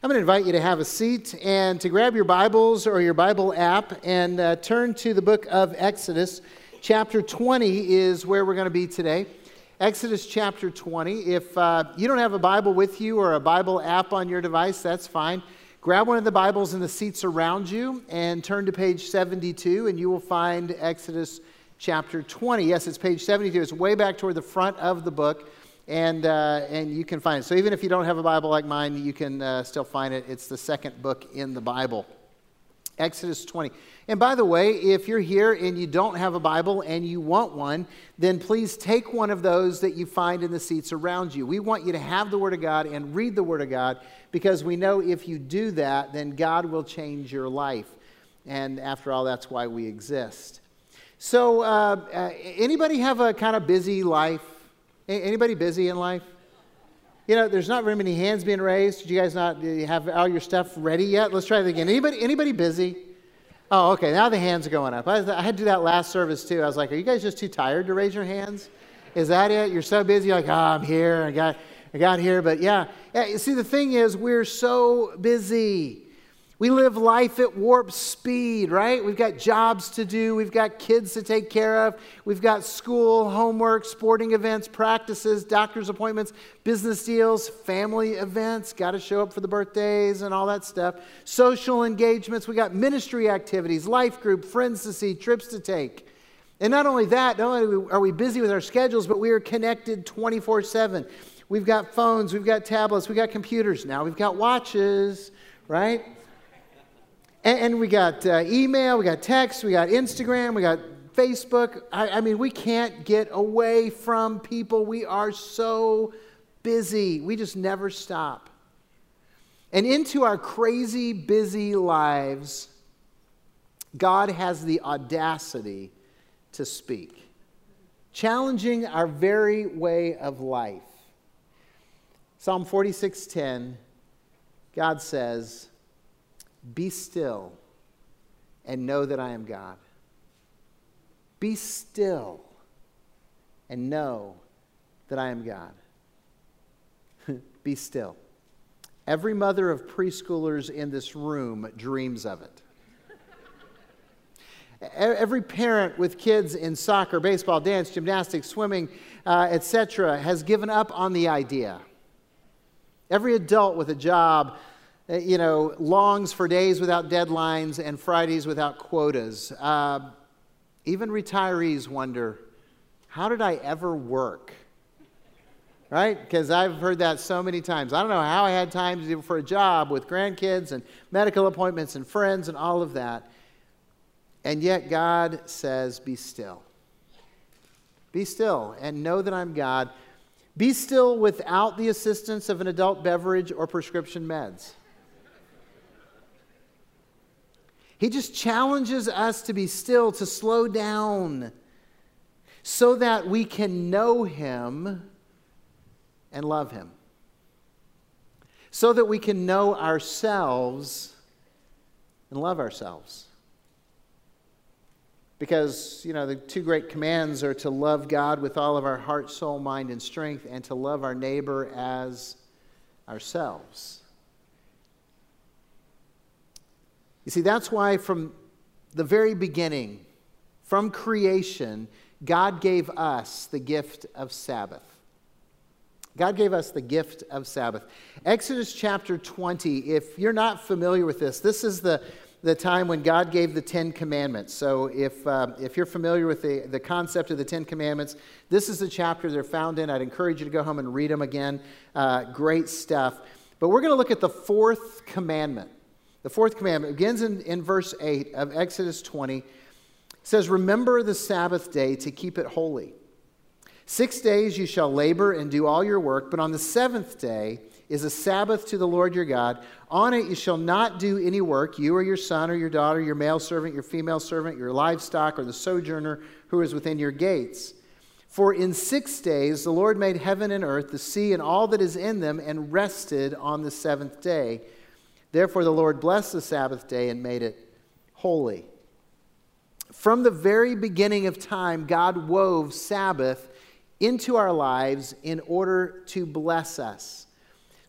I'm going to invite you to have a seat and to grab your Bibles or your Bible app and uh, turn to the book of Exodus. Chapter 20 is where we're going to be today. Exodus chapter 20. If uh, you don't have a Bible with you or a Bible app on your device, that's fine. Grab one of the Bibles in the seats around you and turn to page 72, and you will find Exodus chapter 20. Yes, it's page 72. It's way back toward the front of the book and, uh, and you can find it. So even if you don't have a Bible like mine, you can uh, still find it. It's the second book in the Bible. Exodus 20. And by the way, if you're here and you don't have a Bible and you want one, then please take one of those that you find in the seats around you. We want you to have the Word of God and read the Word of God because we know if you do that, then God will change your life. And after all, that's why we exist. So, uh, uh anybody have a kind of busy life? Anybody busy in life? You know, there's not very many hands being raised. Did you guys not have all your stuff ready yet? Let's try it again. Anybody, anybody busy? Oh, okay. Now the hands are going up. I, I, had to do that last service too. I was like, are you guys just too tired to raise your hands? Is that it? You're so busy. You're like, oh, I'm here. I got, I got here. But yeah, yeah. See, the thing is, we're so busy. We live life at warp speed, right? We've got jobs to do, we've got kids to take care of, we've got school, homework, sporting events, practices, doctor's appointments, business deals, family events, got to show up for the birthdays and all that stuff, social engagements, we got ministry activities, life group, friends to see, trips to take. And not only that, not only are we busy with our schedules, but we are connected 24 7. We've got phones, we've got tablets, we've got computers, now we've got watches, right? And, and we got uh, email, we got text, we got Instagram, we got Facebook. I, I mean, we can't get away from people. We are so busy. We just never stop. And into our crazy, busy lives, God has the audacity to speak, challenging our very way of life. Psalm 46:10, God says, be still and know that I am God. Be still and know that I am God. Be still. Every mother of preschoolers in this room dreams of it. Every parent with kids in soccer, baseball, dance, gymnastics, swimming, uh, etc., has given up on the idea. Every adult with a job you know, longs for days without deadlines and Fridays without quotas. Uh, even retirees wonder, how did I ever work? Right? Because I've heard that so many times. I don't know how I had time to do for a job with grandkids and medical appointments and friends and all of that. And yet God says, Be still. Be still and know that I'm God. Be still without the assistance of an adult beverage or prescription meds. He just challenges us to be still, to slow down, so that we can know Him and love Him. So that we can know ourselves and love ourselves. Because, you know, the two great commands are to love God with all of our heart, soul, mind, and strength, and to love our neighbor as ourselves. You see, that's why from the very beginning, from creation, God gave us the gift of Sabbath. God gave us the gift of Sabbath. Exodus chapter 20, if you're not familiar with this, this is the, the time when God gave the Ten Commandments. So if, uh, if you're familiar with the, the concept of the Ten Commandments, this is the chapter they're found in. I'd encourage you to go home and read them again. Uh, great stuff. But we're going to look at the fourth commandment. The fourth commandment begins in, in verse 8 of Exodus 20. It says, Remember the Sabbath day to keep it holy. Six days you shall labor and do all your work, but on the seventh day is a Sabbath to the Lord your God. On it you shall not do any work, you or your son or your daughter, your male servant, your female servant, your livestock, or the sojourner who is within your gates. For in six days the Lord made heaven and earth, the sea, and all that is in them, and rested on the seventh day. Therefore, the Lord blessed the Sabbath day and made it holy. From the very beginning of time, God wove Sabbath into our lives in order to bless us.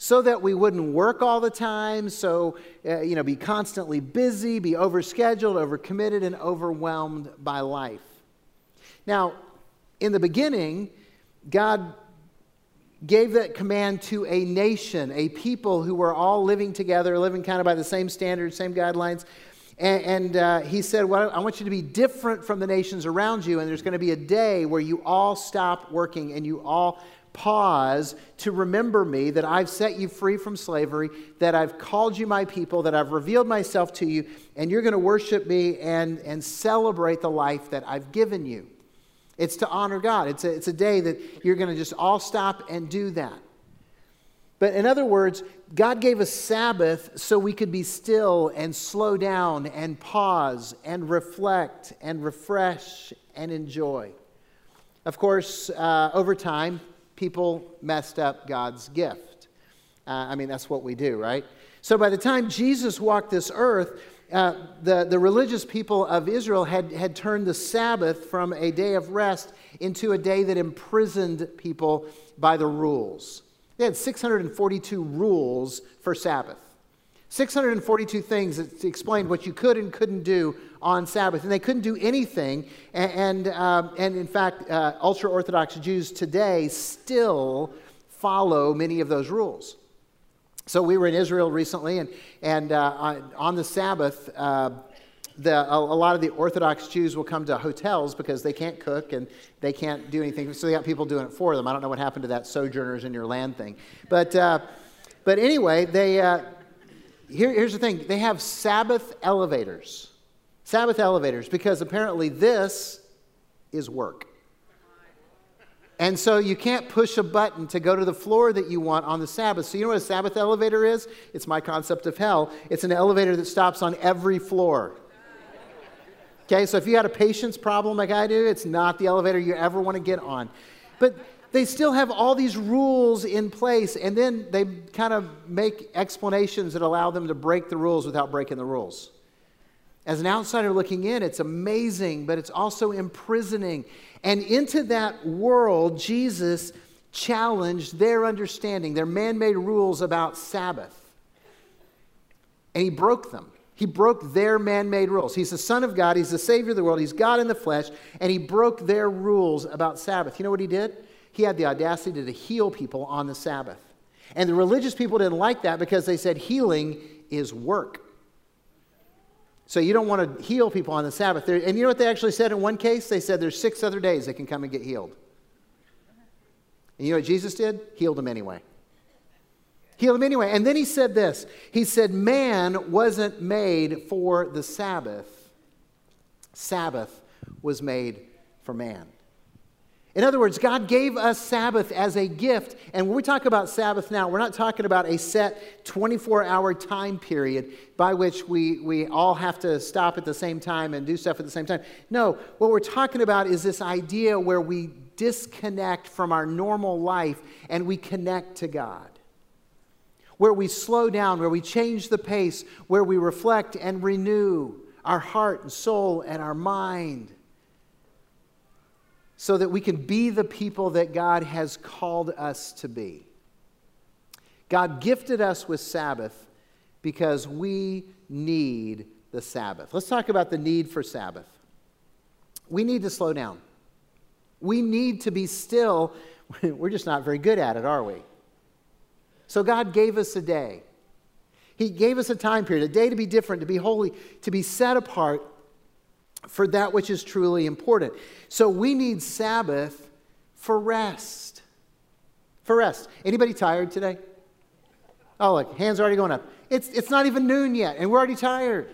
so that we wouldn't work all the time, so, uh, you know, be constantly busy, be overscheduled, overcommitted, and overwhelmed by life. Now, in the beginning, God gave that command to a nation, a people who were all living together, living kind of by the same standards, same guidelines. And, and uh, he said, Well, I want you to be different from the nations around you, and there's going to be a day where you all stop working and you all pause to remember me that I've set you free from slavery, that I've called you my people, that I've revealed myself to you, and you're going to worship me and, and celebrate the life that I've given you. It's to honor God. It's a, it's a day that you're going to just all stop and do that. But in other words, God gave us Sabbath so we could be still and slow down and pause and reflect and refresh and enjoy. Of course, uh, over time, people messed up God's gift. Uh, I mean, that's what we do, right? So by the time Jesus walked this earth, uh, the, the religious people of Israel had, had turned the Sabbath from a day of rest into a day that imprisoned people by the rules. They had 642 rules for Sabbath. 642 things that explained what you could and couldn't do on Sabbath. And they couldn't do anything. And, and, um, and in fact, uh, ultra Orthodox Jews today still follow many of those rules. So we were in Israel recently, and, and uh, on the Sabbath, uh, the, a, a, lot of the Orthodox Jews will come to hotels because they can't cook and they can't do anything. So they got people doing it for them. I don't know what happened to that sojourners in your land thing. But, uh, but anyway, they uh, here, here's the thing they have Sabbath elevators. Sabbath elevators, because apparently this is work. And so you can't push a button to go to the floor that you want on the Sabbath. So you know what a Sabbath elevator is? It's my concept of hell. It's an elevator that stops on every floor. Okay, so if you had a patience problem like I do, it's not the elevator you ever want to get on. But they still have all these rules in place, and then they kind of make explanations that allow them to break the rules without breaking the rules. As an outsider looking in, it's amazing, but it's also imprisoning. And into that world, Jesus challenged their understanding, their man made rules about Sabbath. And he broke them. He broke their man made rules. He's the Son of God, He's the Savior of the world, He's God in the flesh, and He broke their rules about Sabbath. You know what He did? he had the audacity to heal people on the Sabbath. And the religious people didn't like that because they said healing is work. So you don't want to heal people on the Sabbath. And you know what they actually said in one case? They said there's six other days they can come and get healed. And you know what Jesus did? Healed them anyway. Healed them anyway. And then he said this He said, Man wasn't made for the Sabbath, Sabbath was made for man. In other words, God gave us Sabbath as a gift. And when we talk about Sabbath now, we're not talking about a set 24 hour time period by which we, we all have to stop at the same time and do stuff at the same time. No, what we're talking about is this idea where we disconnect from our normal life and we connect to God. Where we slow down, where we change the pace, where we reflect and renew our heart and soul and our mind so that we can be the people that God has called us to be. God gifted us with Sabbath because we need the Sabbath. Let's talk about the need for Sabbath. We need to slow down. We need to be still. We're just not very good at it, are we? So God gave us a day. He gave us a time period, a day to be different, to be holy, to be set apart for that which is truly important. So we need Sabbath for rest. For rest. Anybody tired today? Oh, look, hands are already going up. It's, it's not even noon yet, and we're already tired.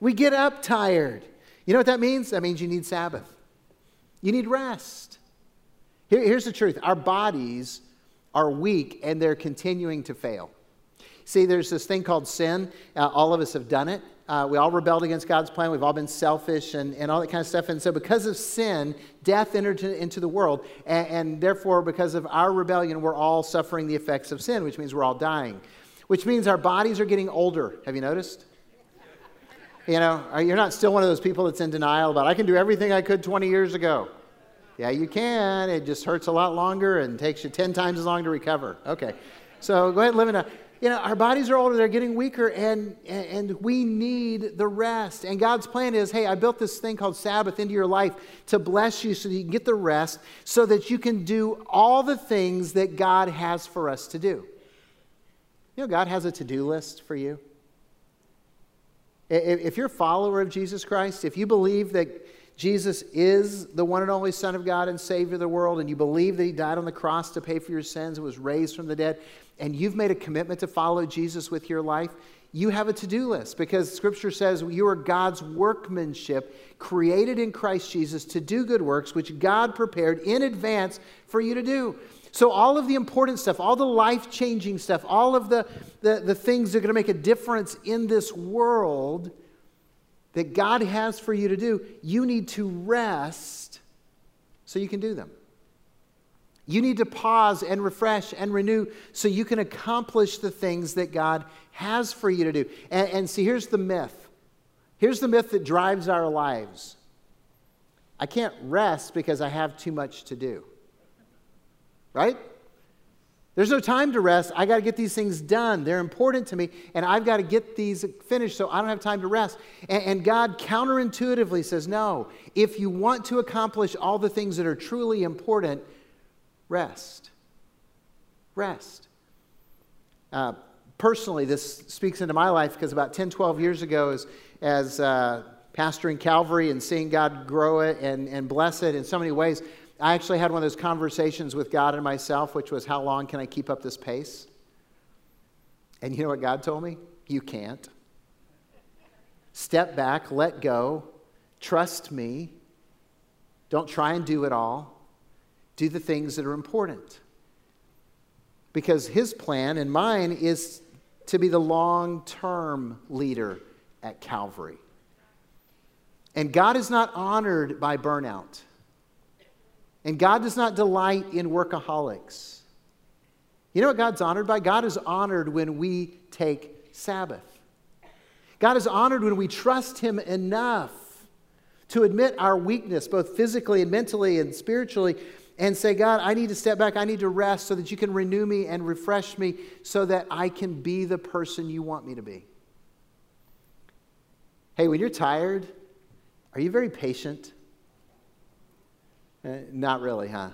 We get up tired. You know what that means? That means you need Sabbath. You need rest. Here, here's the truth our bodies are weak and they're continuing to fail. See, there's this thing called sin. Uh, all of us have done it. Uh, we all rebelled against God's plan. We've all been selfish and, and all that kind of stuff. And so, because of sin, death entered to, into the world. And, and therefore, because of our rebellion, we're all suffering the effects of sin, which means we're all dying, which means our bodies are getting older. Have you noticed? You know, you're not still one of those people that's in denial about, I can do everything I could 20 years ago. Yeah, you can. It just hurts a lot longer and takes you 10 times as long to recover. Okay. So go ahead and live in a, you know, our bodies are older, they're getting weaker, and, and we need the rest. And God's plan is hey, I built this thing called Sabbath into your life to bless you so that you can get the rest, so that you can do all the things that God has for us to do. You know, God has a to do list for you. If you're a follower of Jesus Christ, if you believe that Jesus is the one and only Son of God and Savior of the world, and you believe that He died on the cross to pay for your sins and was raised from the dead, and you've made a commitment to follow Jesus with your life, you have a to do list because Scripture says you are God's workmanship, created in Christ Jesus to do good works, which God prepared in advance for you to do. So, all of the important stuff, all the life changing stuff, all of the, the, the things that are going to make a difference in this world that God has for you to do, you need to rest so you can do them. You need to pause and refresh and renew so you can accomplish the things that God has for you to do. And, and see, here's the myth. Here's the myth that drives our lives I can't rest because I have too much to do right? There's no time to rest. I got to get these things done. They're important to me, and I've got to get these finished so I don't have time to rest. And, and, God counterintuitively says, No, if you want to accomplish all the things that are truly important, rest. Rest. Uh, personally, this speaks into my life because about 10, 12 years ago, as, as uh, pastoring Calvary and seeing God grow it and, and bless it in so many ways, I actually had one of those conversations with God and myself, which was, How long can I keep up this pace? And you know what God told me? You can't. Step back, let go, trust me. Don't try and do it all. Do the things that are important. Because His plan and mine is to be the long term leader at Calvary. And God is not honored by burnout. And God does not delight in workaholics. You know what God's honored by? God is honored when we take Sabbath. God is honored when we trust Him enough to admit our weakness, both physically and mentally and spiritually, and say, God, I need to step back. I need to rest so that you can renew me and refresh me so that I can be the person you want me to be. Hey, when you're tired, are you very patient? Uh, not really, huh?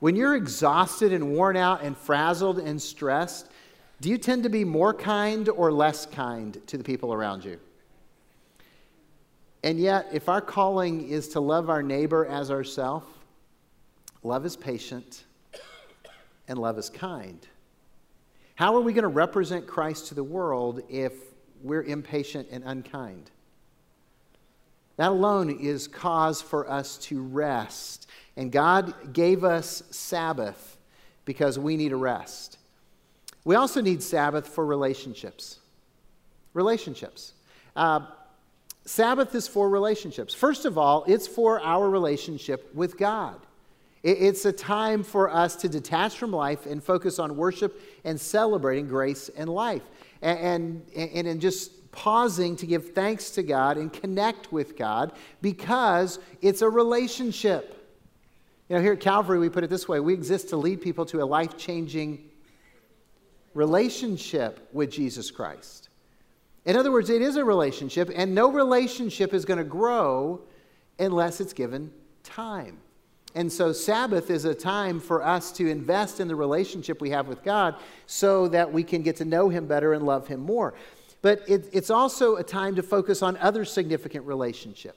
When you're exhausted and worn out and frazzled and stressed, do you tend to be more kind or less kind to the people around you? And yet, if our calling is to love our neighbor as ourself, love is patient and love is kind. How are we going to represent Christ to the world if we're impatient and unkind? That alone is cause for us to rest. And God gave us Sabbath because we need a rest. We also need Sabbath for relationships. Relationships. Uh, Sabbath is for relationships. First of all, it's for our relationship with God. It's a time for us to detach from life and focus on worship and celebrating grace and life. And, and, and just pausing to give thanks to God and connect with God because it's a relationship. You know, here at Calvary, we put it this way we exist to lead people to a life changing relationship with Jesus Christ. In other words, it is a relationship, and no relationship is going to grow unless it's given time. And so, Sabbath is a time for us to invest in the relationship we have with God so that we can get to know Him better and love Him more. But it, it's also a time to focus on other significant relationship.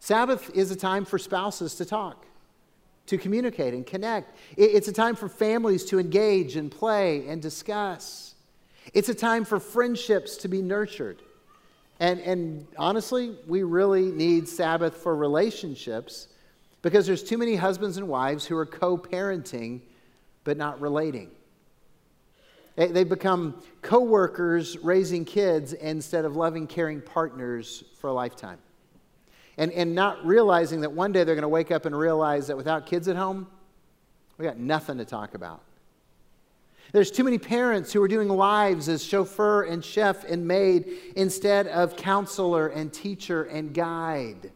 Sabbath is a time for spouses to talk, to communicate and connect. It's a time for families to engage and play and discuss. It's a time for friendships to be nurtured. And, and honestly, we really need Sabbath for relationships because there's too many husbands and wives who are co parenting but not relating. They become co workers raising kids instead of loving, caring partners for a lifetime. And, and not realizing that one day they're going to wake up and realize that without kids at home, we got nothing to talk about. There's too many parents who are doing lives as chauffeur and chef and maid instead of counselor and teacher and guide.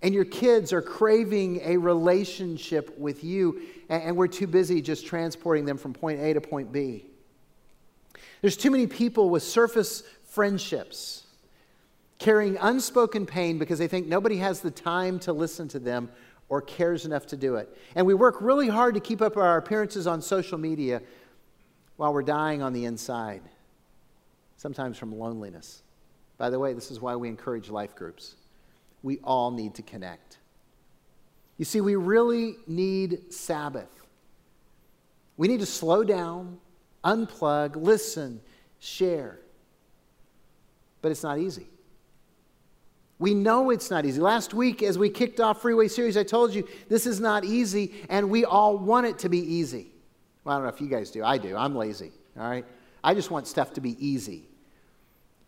And your kids are craving a relationship with you, and we're too busy just transporting them from point A to point B. There's too many people with surface friendships carrying unspoken pain because they think nobody has the time to listen to them or cares enough to do it. And we work really hard to keep up our appearances on social media while we're dying on the inside, sometimes from loneliness. By the way, this is why we encourage life groups. We all need to connect. You see, we really need Sabbath. We need to slow down, unplug, listen, share. But it's not easy. We know it's not easy. Last week, as we kicked off Freeway Series, I told you this is not easy, and we all want it to be easy. Well, I don't know if you guys do. I do. I'm lazy, all right? I just want stuff to be easy.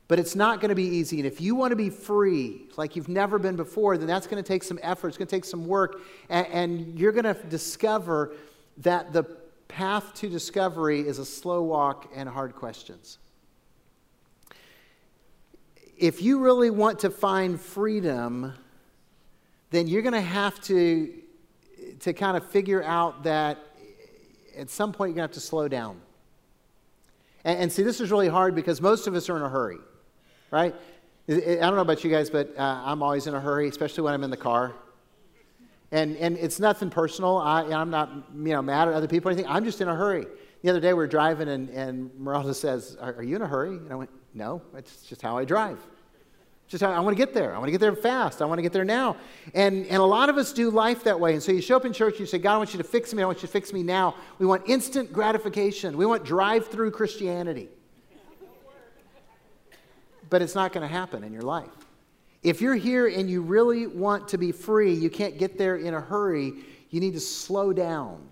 But it's not going to be easy. And if you want to be free like you've never been before, then that's going to take some effort. It's going to take some work. And, and you're going to discover that the path to discovery is a slow walk and hard questions if you really want to find freedom, then you're going to have to, to kind of figure out that at some point you're going to have to slow down. And, and, see, this is really hard because most of us are in a hurry, right? I don't know about you guys, but uh, I'm always in a hurry, especially when I'm in the car. And, and it's nothing personal. I, I'm not you know, mad at other people or anything. I'm just in a hurry. The other day we were driving, and, and Meralda says, are, are you in a hurry? And I went, no, it's just how I drive. Just how I want to get there. I want to get there fast. I want to get there now. And, and a lot of us do life that way. And so you show up in church, and you say, God, I want you to fix me. I want you to fix me now. We want instant gratification. We want drive through Christianity. But it's not going to happen in your life. If you're here and you really want to be free, you can't get there in a hurry. You need to slow down.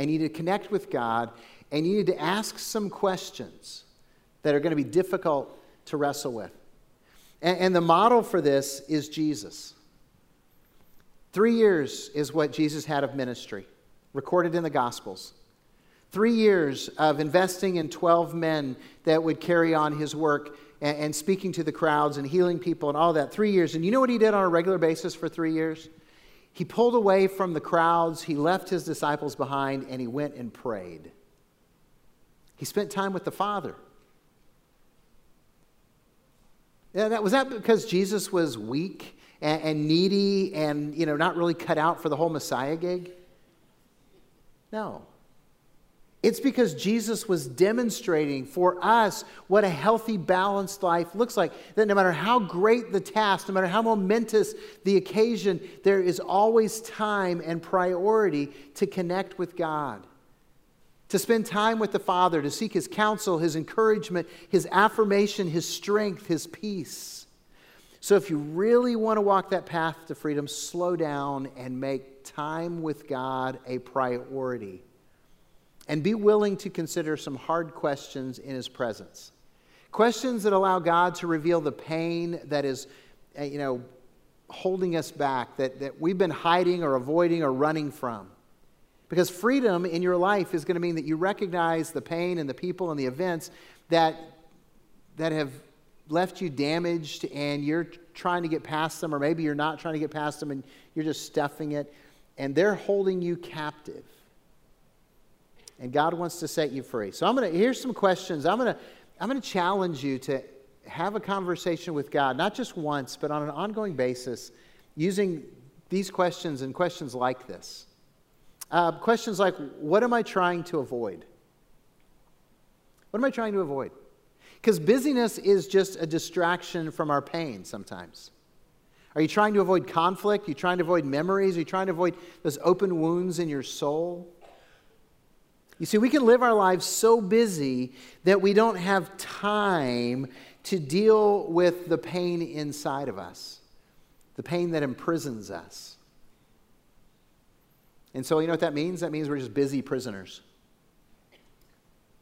And you need to connect with God. And you need to ask some questions that are going to be difficult to wrestle with. And, and the model for this is Jesus. Three years is what Jesus had of ministry, recorded in the Gospels. Three years of investing in 12 men that would carry on his work and, and, speaking to the crowds and healing people and all that. Three years. And you know what he did on a regular basis for three years? He pulled away from the crowds, he left his disciples behind, and he went and prayed. He spent time with the Father. Yeah, that, was that because Jesus was weak and, and needy and, you know, not really cut out for the whole Messiah gig? No. It's because Jesus was demonstrating for us what a healthy, balanced life looks like. That no matter how great the task, no matter how momentous the occasion, there is always time and priority to connect with God to spend time with the Father, to seek His counsel, His encouragement, His affirmation, His strength, His peace. So, if you really want to walk that path to freedom, slow down and make time with God a priority. And be willing to consider some hard questions in His presence. Questions that allow God to reveal the pain that is, uh, you know, holding us back, that, that we've been hiding or avoiding or running from. Because freedom in your life is going to mean that you recognize the pain and the people and the events that, that have left you damaged and you're trying to get past them, or maybe you're not trying to get past them and you're just stuffing it, and they're holding you captive. And God wants to set you free. So I'm going to, here's some questions. I'm going to, I'm going to challenge you to have a conversation with God, not just once, but on an ongoing basis, using these questions and questions like this. Uh, questions like, what am I trying to avoid? What am I trying to avoid? Because busyness is just a distraction from our pain sometimes. Are you trying to avoid conflict? Are you trying to avoid memories? Are you trying to avoid those open wounds in your soul? You see, we can live our lives so busy that we don't have time to deal with the pain inside of us, the pain that imprisons us. And so, you know what that means? That means we're just busy prisoners.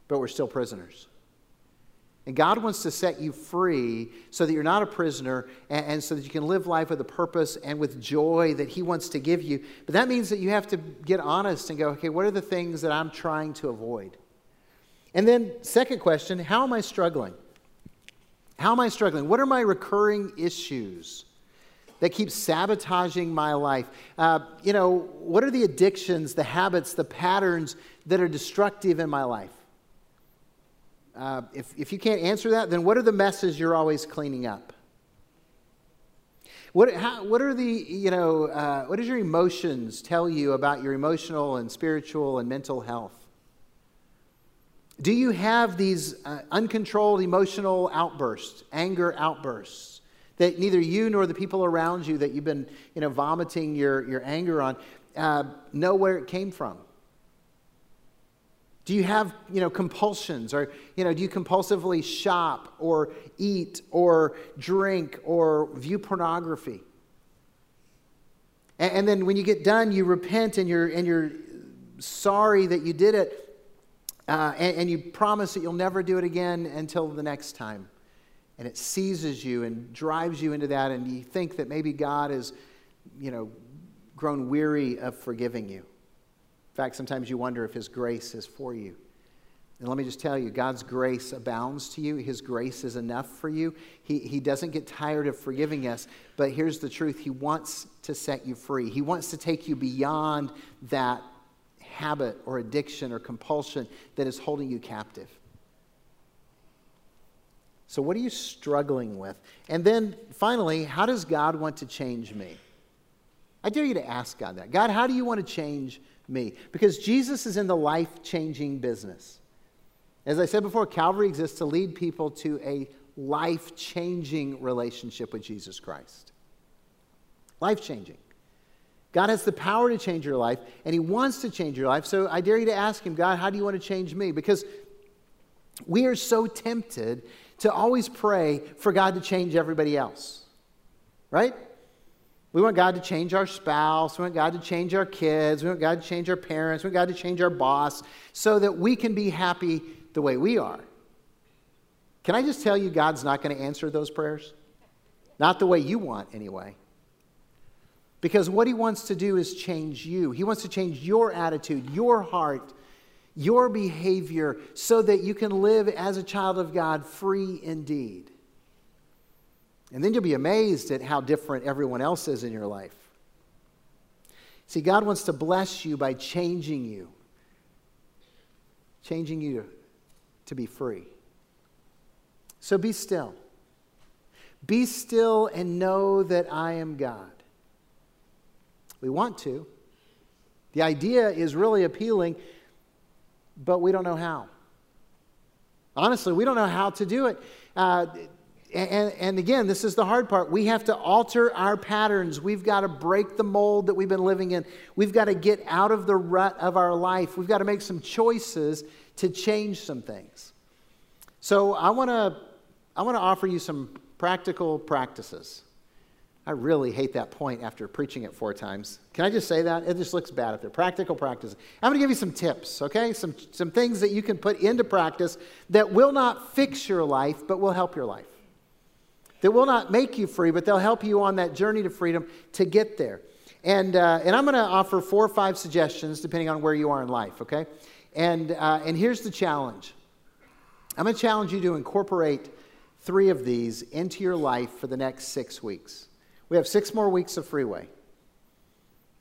But we're still prisoners. And God wants to set you free so that you're not a prisoner and, and, so that you can live life with a purpose and with joy that He wants to give you. But that means that you have to get honest and go, okay, what are the things that I'm trying to avoid? And then, second question, how am I struggling? How am I struggling? What are my recurring issues that keep sabotaging my life? Uh, you know, what are the addictions, the habits, the patterns that are destructive in my life? Uh, if, if you can't answer that, then what are the messes you're always cleaning up? What, how, what are the, you know, uh, what does your emotions tell you about your emotional and spiritual and mental health? Do you have these uh, uncontrolled emotional outbursts, anger outbursts, that neither you nor the people around you that you've been, you know, vomiting your, your anger on uh, know where it came from? Do you have, you know, compulsions or, you know, do you compulsively shop or eat or drink or view pornography? And, and then when you get done, you repent and you're, and you're sorry that you did it uh, and, and you promise that you'll never do it again until the next time. And it seizes you and drives you into that and you think that maybe God has, you know, grown weary of forgiving you. In fact, sometimes you wonder if His grace is for you. And let me just tell you, God's grace abounds to you. His grace is enough for you. He, he doesn't get tired of forgiving us, but here's the truth He wants to set you free. He wants to take you beyond that habit or addiction or compulsion that is holding you captive. So, what are you struggling with? And then finally, how does God want to change me? I dare you to ask God that. God, how do you want to change me. Because Jesus is in the life changing business. As I said before, Calvary exists to lead people to a life changing relationship with Jesus Christ. Life changing. God has the power to change your life, and He wants to change your life. So I dare you to ask Him, God, how do you want to change me? Because we are so tempted to always pray for God to change everybody else, right? We want God to change our spouse. We want God to change our kids. We want God to change our parents. We want God to change our boss so that we can be happy the way we are. Can I just tell you, God's not going to answer those prayers? Not the way you want, anyway. Because what He wants to do is change you. He wants to change your attitude, your heart, your behavior, so that you can live as a child of God free indeed. And then you'll be amazed at how different everyone else is in your life. See, God wants to bless you by changing you, changing you to be free. So be still. Be still and know that I am God. We want to. The idea is really appealing, but we don't know how. Honestly, we don't know how to do it. Uh, and, and, again, this is the hard part. We have to alter our patterns. We've got to break the mold that we've been living in. We've got to get out of the rut of our life. We've got to make some choices to change some things. So I want to I want to offer you some practical practices. I really hate that point after preaching it four times. Can I just say that? It just looks bad up there. Practical practice. I'm going to give you some tips, okay? Some, some things that you can put into practice that will not fix your life, but will help your life that will not make you free, but they'll help you on that journey to freedom to get there. And, uh, and I'm going to offer four or five suggestions depending on where you are in life, okay? And, uh, and here's the challenge I'm going to challenge you to incorporate three of these into your life for the next six weeks. We have six more weeks of freeway.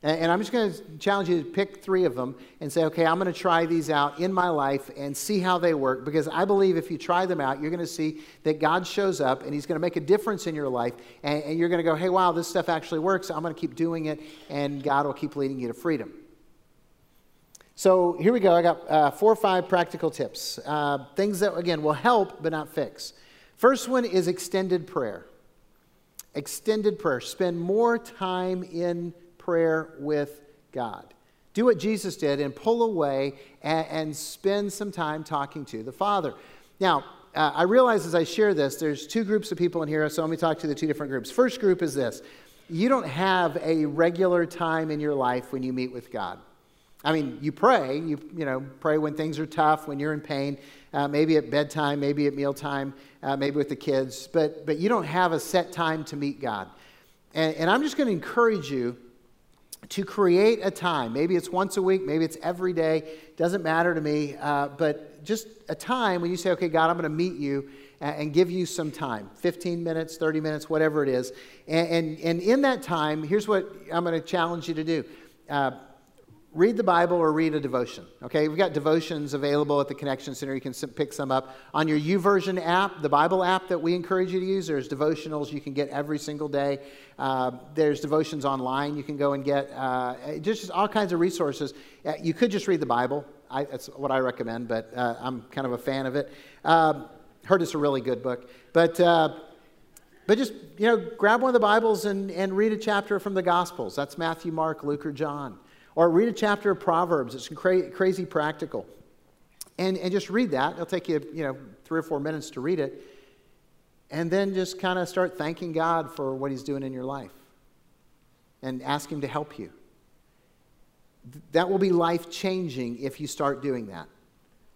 And I'm just going to challenge you to pick three of them and say, okay, I'm going to try these out in my life and see how they work. Because I believe if you try them out, you're going to see that God shows up and He's going to make a difference in your life. And, you're going to go, hey, wow, this stuff actually works. I'm going to keep doing it, and God will keep leading you to freedom. So here we go. I got uh, four or five practical tips. Uh, things that, again, will help but not fix. First one is extended prayer. Extended prayer. Spend more time in prayer with God. Do what Jesus did and pull away and, and spend some time talking to the Father. Now, uh, I realize as I share this, there's two groups of people in here, so let me talk to the two different groups. First group is this you don't have a regular time in your life when you meet with God. I mean, you pray, you, you know, pray when things are tough, when you're in pain, uh, maybe at bedtime, maybe at mealtime, uh, maybe with the kids, but, but you don't have a set time to meet God. And, and I'm just going to encourage you to create a time. Maybe it's once a week, maybe it's every day, doesn't matter to me, uh, but just a time when you say, okay, God, I'm going to meet you and give you some time 15 minutes, 30 minutes, whatever it is. And, and, and in that time, here's what I'm going to challenge you to do. Read the Bible or read a devotion. Okay, we've got devotions available at the Connection Center. You can pick some up on your YouVersion app, the Bible app that we encourage you to use. There's devotionals you can get every single day. Uh, there's devotions online you can go and get. Uh, just all kinds of resources. Uh, you could just read the Bible. I, that's what I recommend, but uh, I'm kind of a fan of it. Um, heard it's a really good book, but. Uh, but just, you know, grab one of the Bibles and, and read a chapter from the Gospels. That's Matthew, Mark, Luke, or John. Or read a chapter of Proverbs. It's cra- crazy practical. And, and just read that. It'll take you, you know, three or four minutes to read it. And then just kind of start thanking God for what He's doing in your life and ask Him to help you. That will be life changing if you start doing that.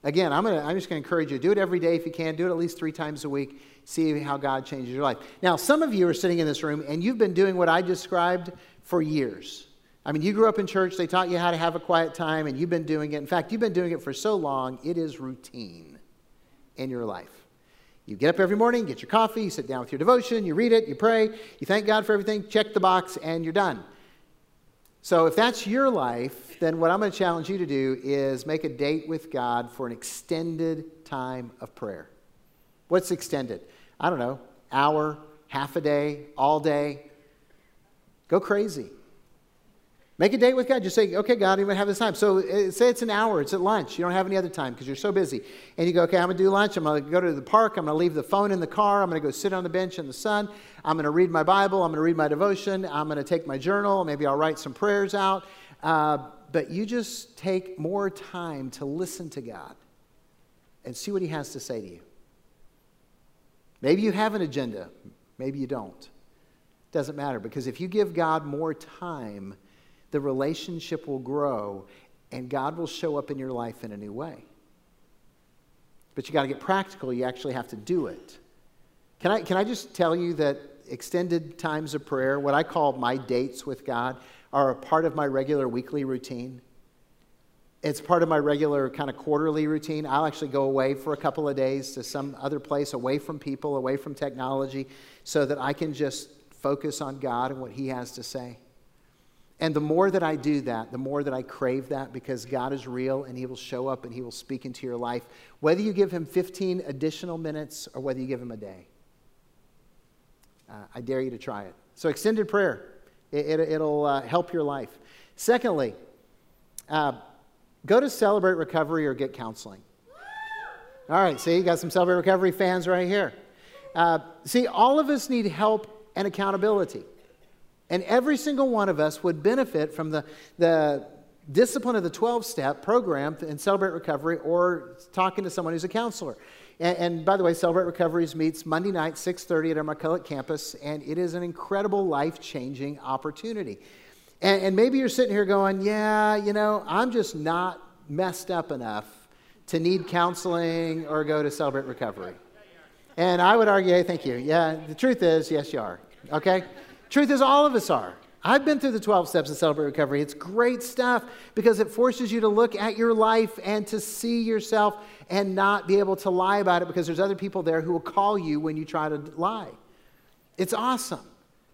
Again, I'm, gonna, I'm just going to encourage you do it every day if you can. Do it at least three times a week. See how God changes your life. Now, some of you are sitting in this room and you've been doing what I described for years. I mean, you grew up in church, they taught you how to have a quiet time, and you've been doing it. In fact, you've been doing it for so long, it is routine in your life. You get up every morning, get your coffee, you sit down with your devotion, you read it, you pray, you thank God for everything, check the box, and you're done. So, if that's your life, then what I'm going to challenge you to do is make a date with God for an extended time of prayer. What's extended? I don't know, hour, half a day, all day. Go crazy. Make a date with God. Just say, okay, God, I'm going to have this time. So uh, say it's an hour, it's at lunch. You don't have any other time because you're so busy. And you go, okay, I'm going to do lunch. I'm going to go to the park. I'm going to leave the phone in the car. I'm going to go sit on the bench in the sun. I'm going to read my Bible. I'm going to read my devotion. I'm going to take my journal. Maybe I'll write some prayers out. Uh, but you just take more time to listen to God and see what He has to say to you. Maybe you have an agenda, maybe you don't. Doesn't matter because if you give God more time, the relationship will grow and God will show up in your life in a new way. But you got to get practical, you actually have to do it. Can I, can I just tell you that extended times of prayer, what I call my dates with God, are a part of my regular weekly routine? It's part of my regular kind of quarterly routine. I'll actually go away for a couple of days to some other place, away from people, away from technology, so that I can just focus on God and what He has to say. And the more that I do that, the more that I crave that because God is real and He will show up and He will speak into your life, whether you give Him 15 additional minutes or whether you give Him a day. Uh, I dare you to try it. So, extended prayer, it, will it, uh, help your life. Secondly, uh, go to Celebrate Recovery or get counseling. All right, see, you got some Celebrate Recovery fans right here. Uh, see, all of us need help and accountability. And every single one of us would benefit from the, the discipline of the 12 step program in Celebrate Recovery or talking to someone who's a counselor. And, and, by the way, Celebrate Recoveries meets Monday night, 6.30 at our McCulloch campus, and it is an incredible life-changing opportunity. And, and maybe you're sitting here going, yeah, you know, I'm just not messed up enough to need counseling or go to Celebrate Recovery. And I would argue, hey, thank you. Yeah, the truth is, yes, you are. Okay? Truth is, all of us are. I've been through the 12 steps of Celebrate Recovery. It's great stuff because it forces you to look at your life and to see yourself and not be able to lie about it because there's other people there who will call you when you try to lie. It's awesome.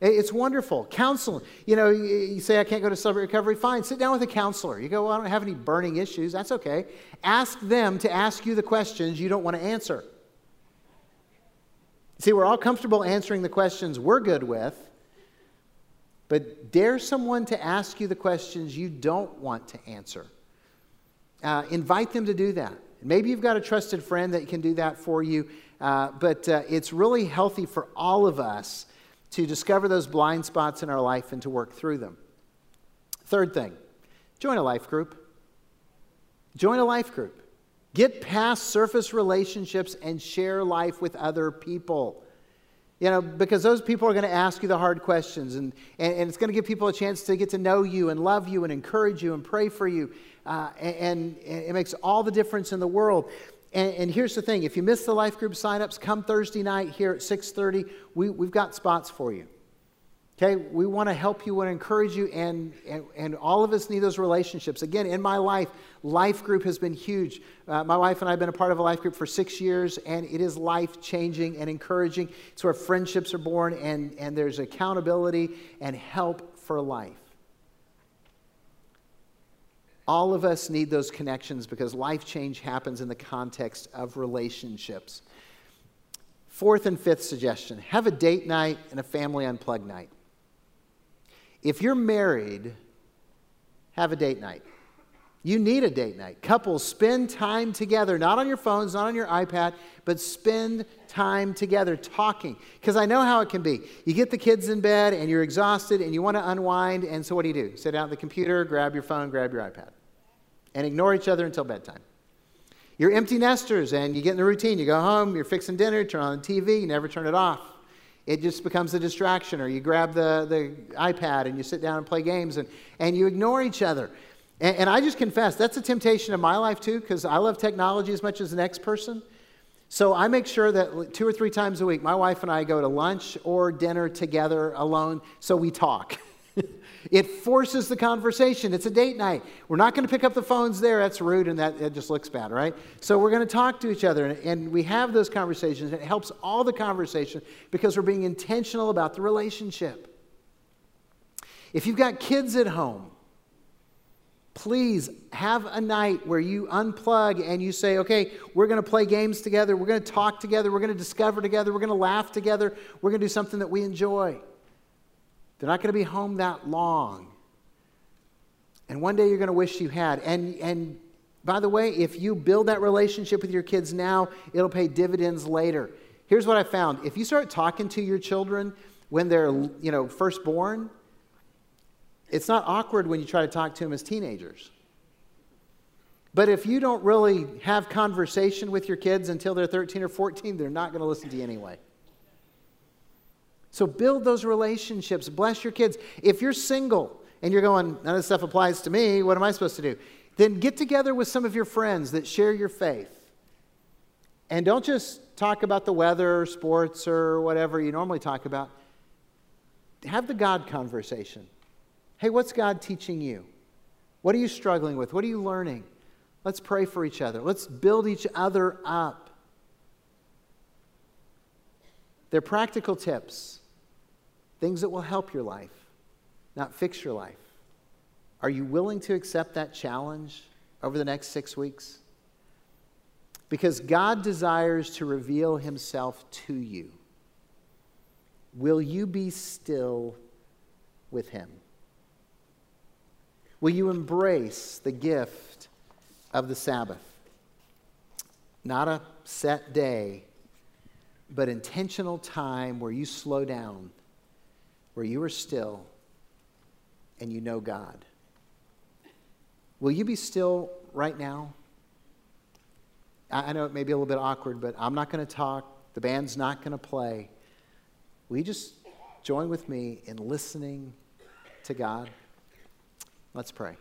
It's wonderful. Counseling. You know, you say, I can't go to Celebrate Recovery. Fine. Sit down with a counselor. You go, well, I don't have any burning issues. That's okay. Ask them to ask you the questions you don't want to answer. See, we're all comfortable answering the questions we're good with. But dare someone to ask you the questions you don't want to answer. Uh, invite them to do that. Maybe you've got a trusted friend that can do that for you, uh, but uh, it's really healthy for all of us to discover those blind spots in our life and to work through them. Third thing join a life group. Join a life group. Get past surface relationships and share life with other people. You know, because those people are going to ask you the hard questions, and, and, and, it's going to give people a chance to get to know you and love you and encourage you and pray for you. Uh, and, and, it makes all the difference in the world. And, and, here's the thing if you miss the life group signups, come Thursday night here at 6.30. We, we've got spots for you. Okay, we want to help you, want to encourage you, and, and, and all of us need those relationships. Again, in my life, life group has been huge. Uh, my wife and I have been a part of a life group for six years, and it is life changing and encouraging. It's where friendships are born, and, and there's accountability and help for life. All of us need those connections because life change happens in the context of relationships. Fourth and fifth suggestion have a date night and a family unplugged night. If you're married, have a date night. You need a date night. Couples, spend time together, not on your phones, not on your iPad, but spend time together talking. Because I know how it can be. You get the kids in bed and you're exhausted and you want to unwind, and so what do you do? Sit down at the computer, grab your phone, grab your iPad, and ignore each other until bedtime. You're empty nesters and you get in the routine. You go home, you're fixing dinner, turn on the TV, you never turn it off it just becomes a distraction or you grab the, the ipad and you sit down and play games and, and you ignore each other. And, and i just confess that's a temptation in my life too because i love technology as much as the next person. So i make sure that two or three times a week my wife and i go to lunch or dinner together alone so we talk it forces the conversation. It's a date night. We're not going to pick up the phones there. That's rude and that, that just looks bad, right? So we're going to talk to each other and, and we have those conversations. It helps all the conversation because we're being intentional about the relationship. If you've got kids at home, please have a night where you unplug and you say, okay, we're going to play games together. We're going to talk together. We're going to discover together. We're going to laugh together. We're going to do something that we enjoy. They're not going to be home that long. And one day you're going to wish you had. And, and by the way, if you build that relationship with your kids now, it'll pay dividends later. Here's what I found if you start talking to your children when they're you know, first born, it's not awkward when you try to talk to them as teenagers. But if you don't really have conversation with your kids until they're 13 or 14, they're not going to listen to you anyway. So build those relationships. Bless your kids. If you're single and you're going, none of this stuff applies to me, what am I supposed to do? Then get together with some of your friends that share your faith. And don't just talk about the weather or sports or whatever you normally talk about. Have the God conversation. Hey, what's God teaching you? What are you struggling with? What are you learning? Let's pray for each other. Let's build each other up. They're practical tips things that will help your life, not fix your life. Are you willing to accept that challenge over the next six weeks? Because God desires to reveal himself to you. Will you be still with him? Will you embrace the gift of the Sabbath? Not a set day, but intentional time where you slow down where you are still and you know God. Will you be still right now? I know it may be a little bit awkward, but I'm not going to talk. The band's not going to play. Will you just join with me in listening to God? Let's pray.